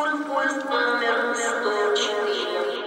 Куль-куль-куль, мертвый, очень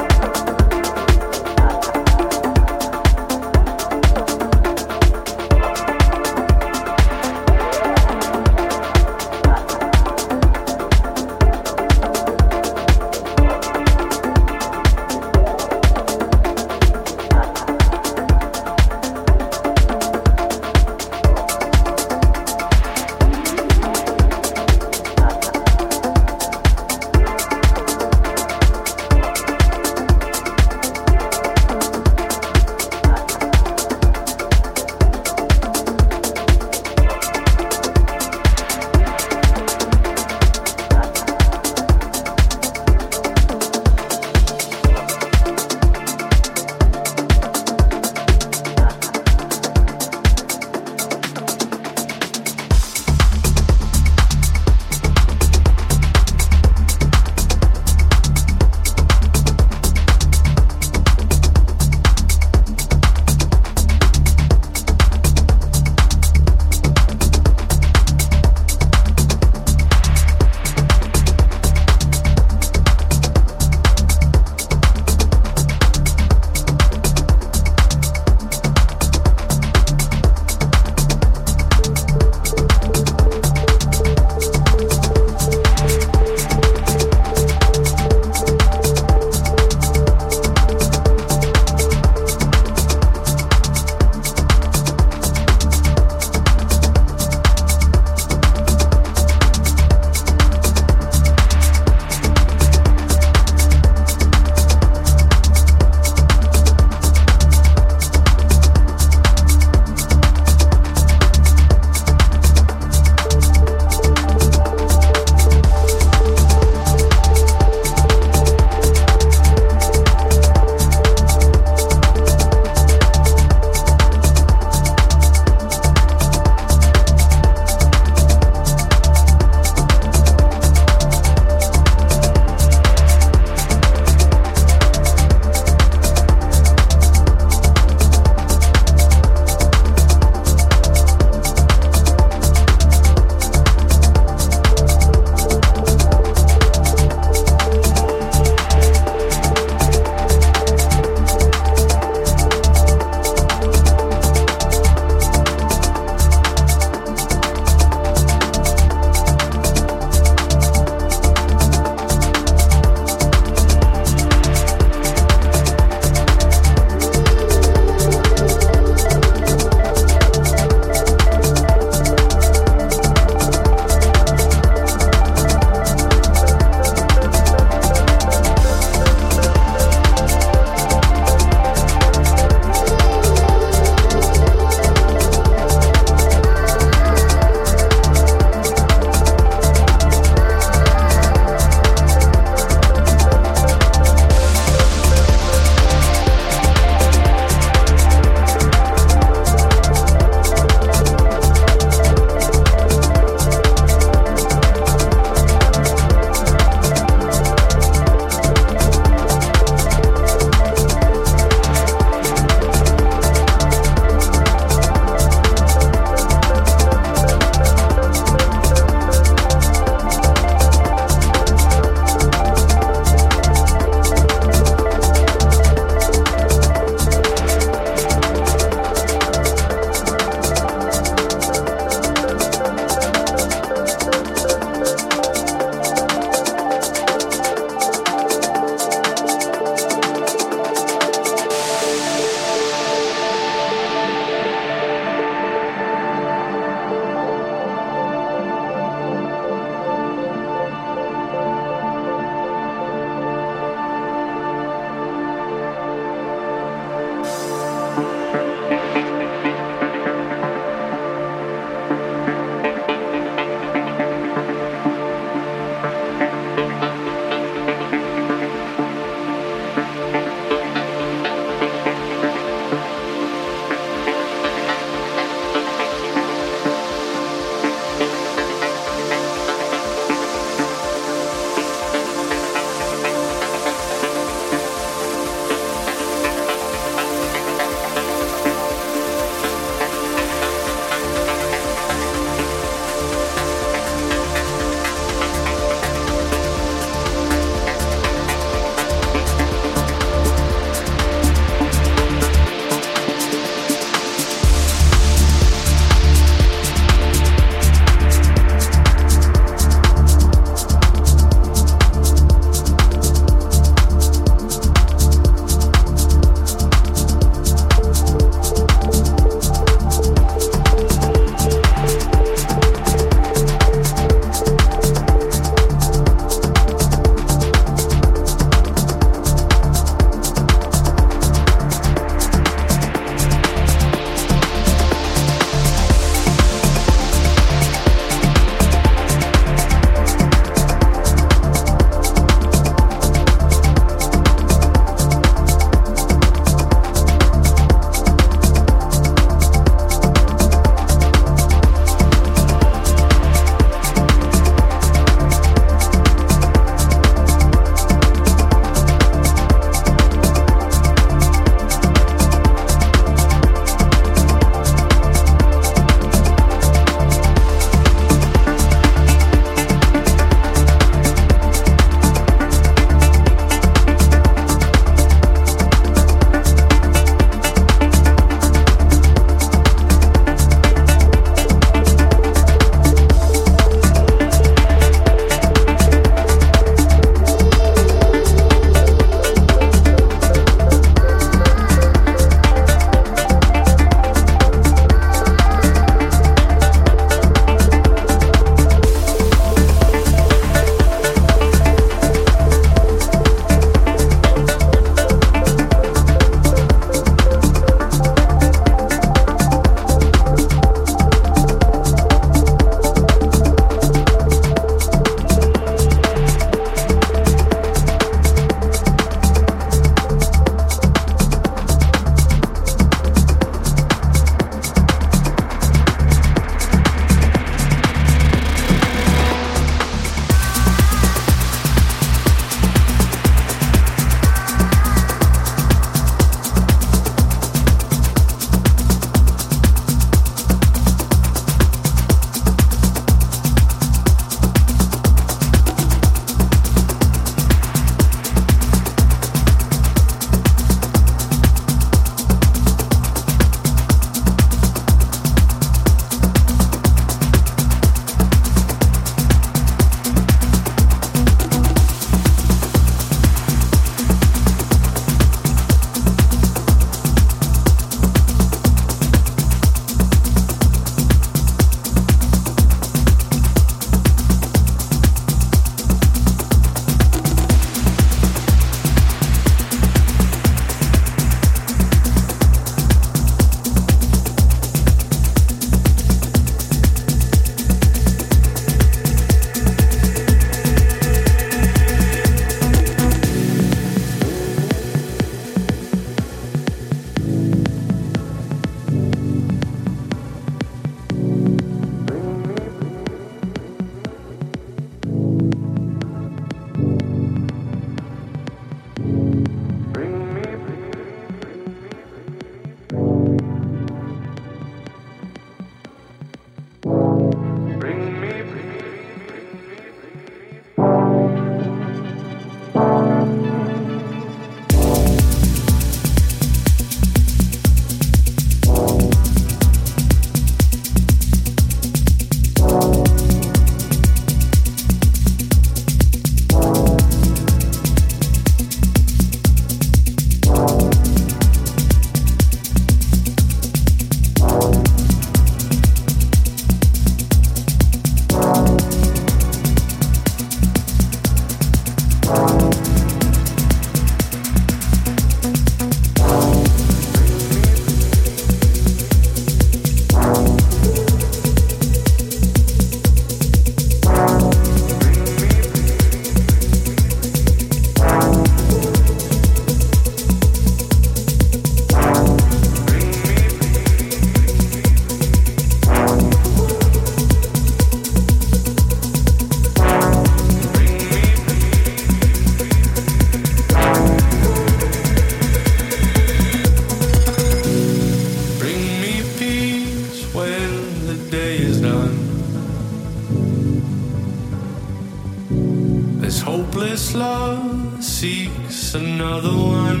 seeks another one.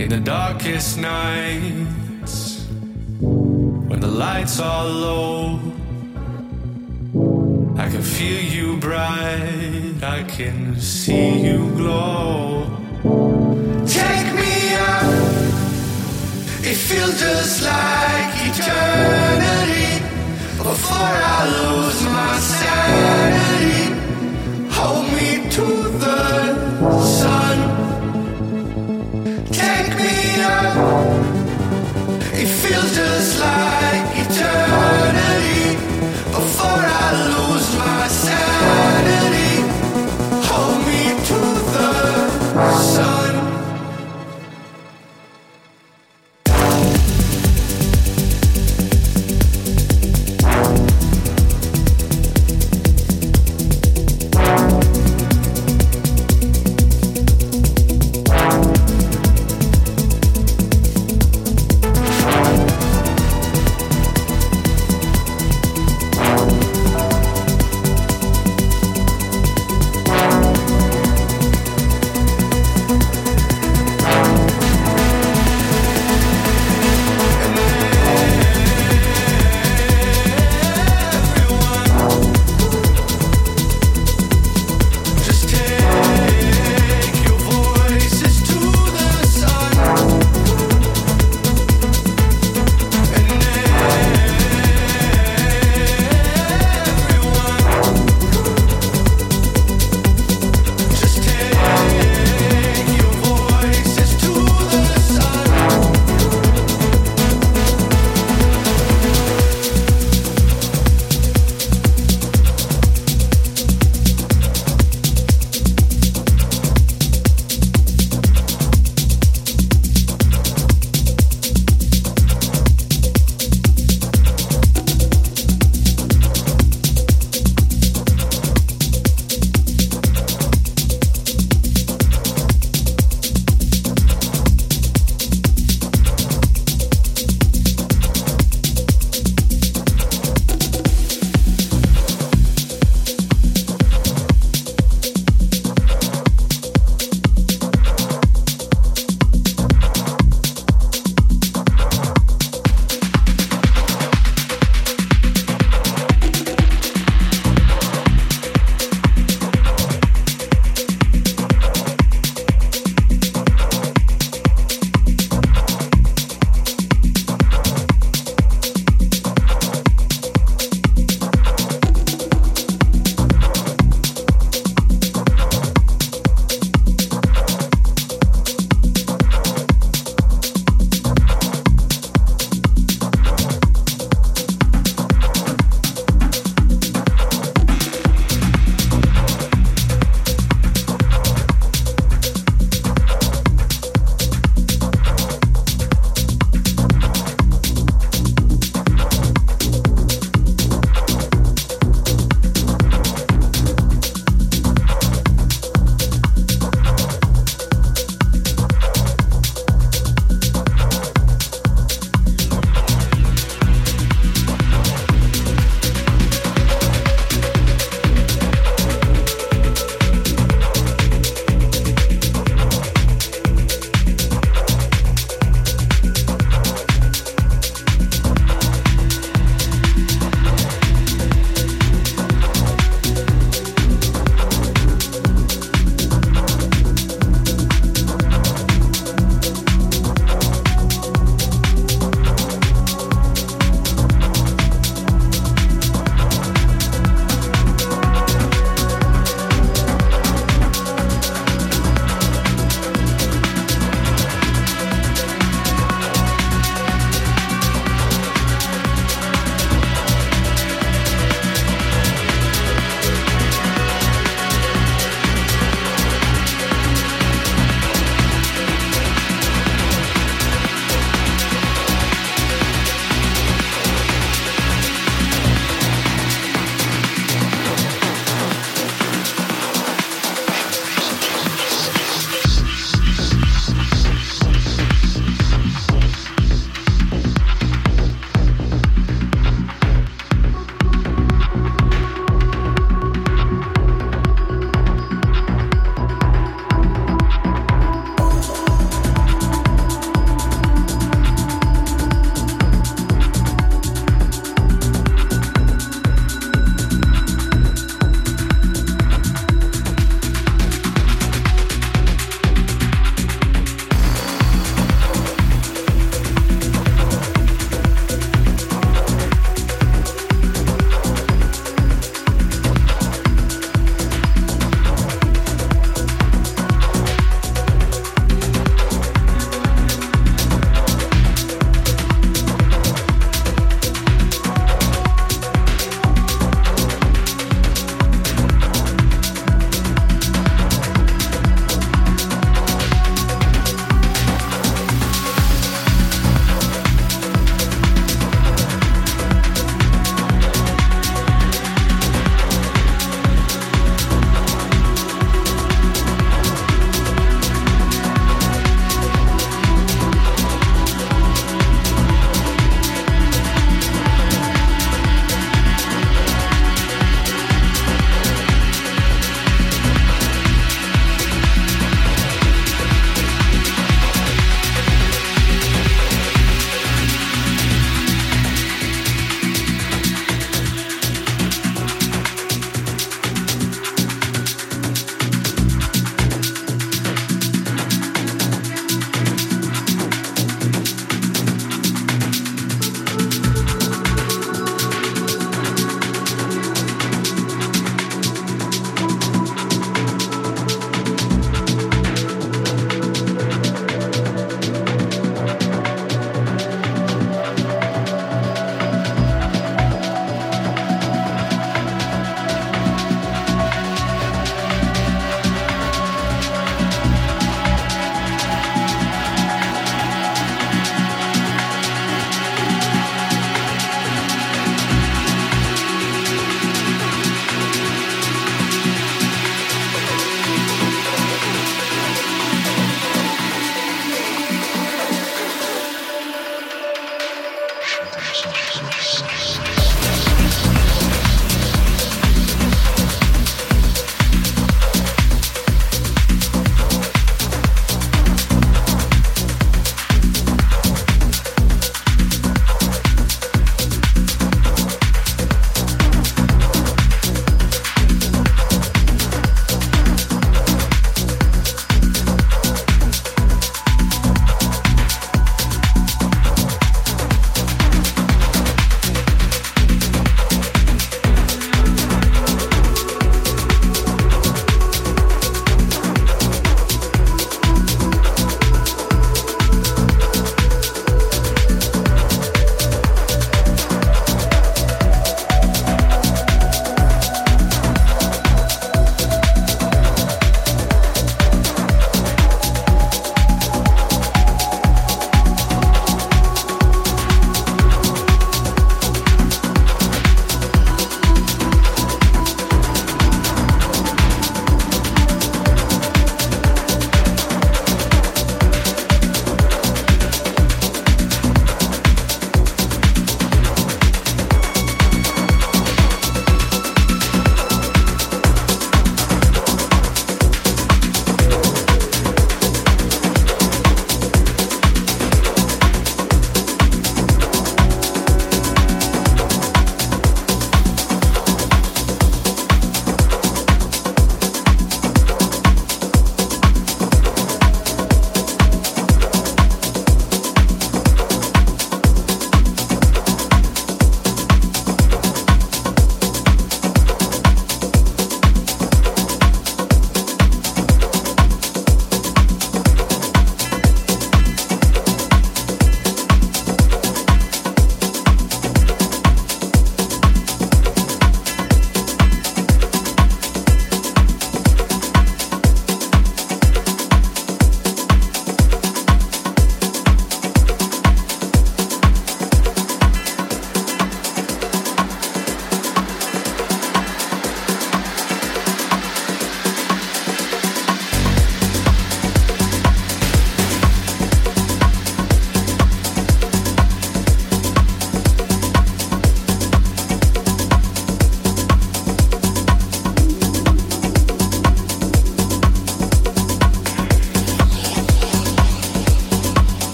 In the darkest nights, when the lights are low, I can feel you bright, I can see you glow. Take me up, it feels just like eternity. Before I lose my sanity, it feels just like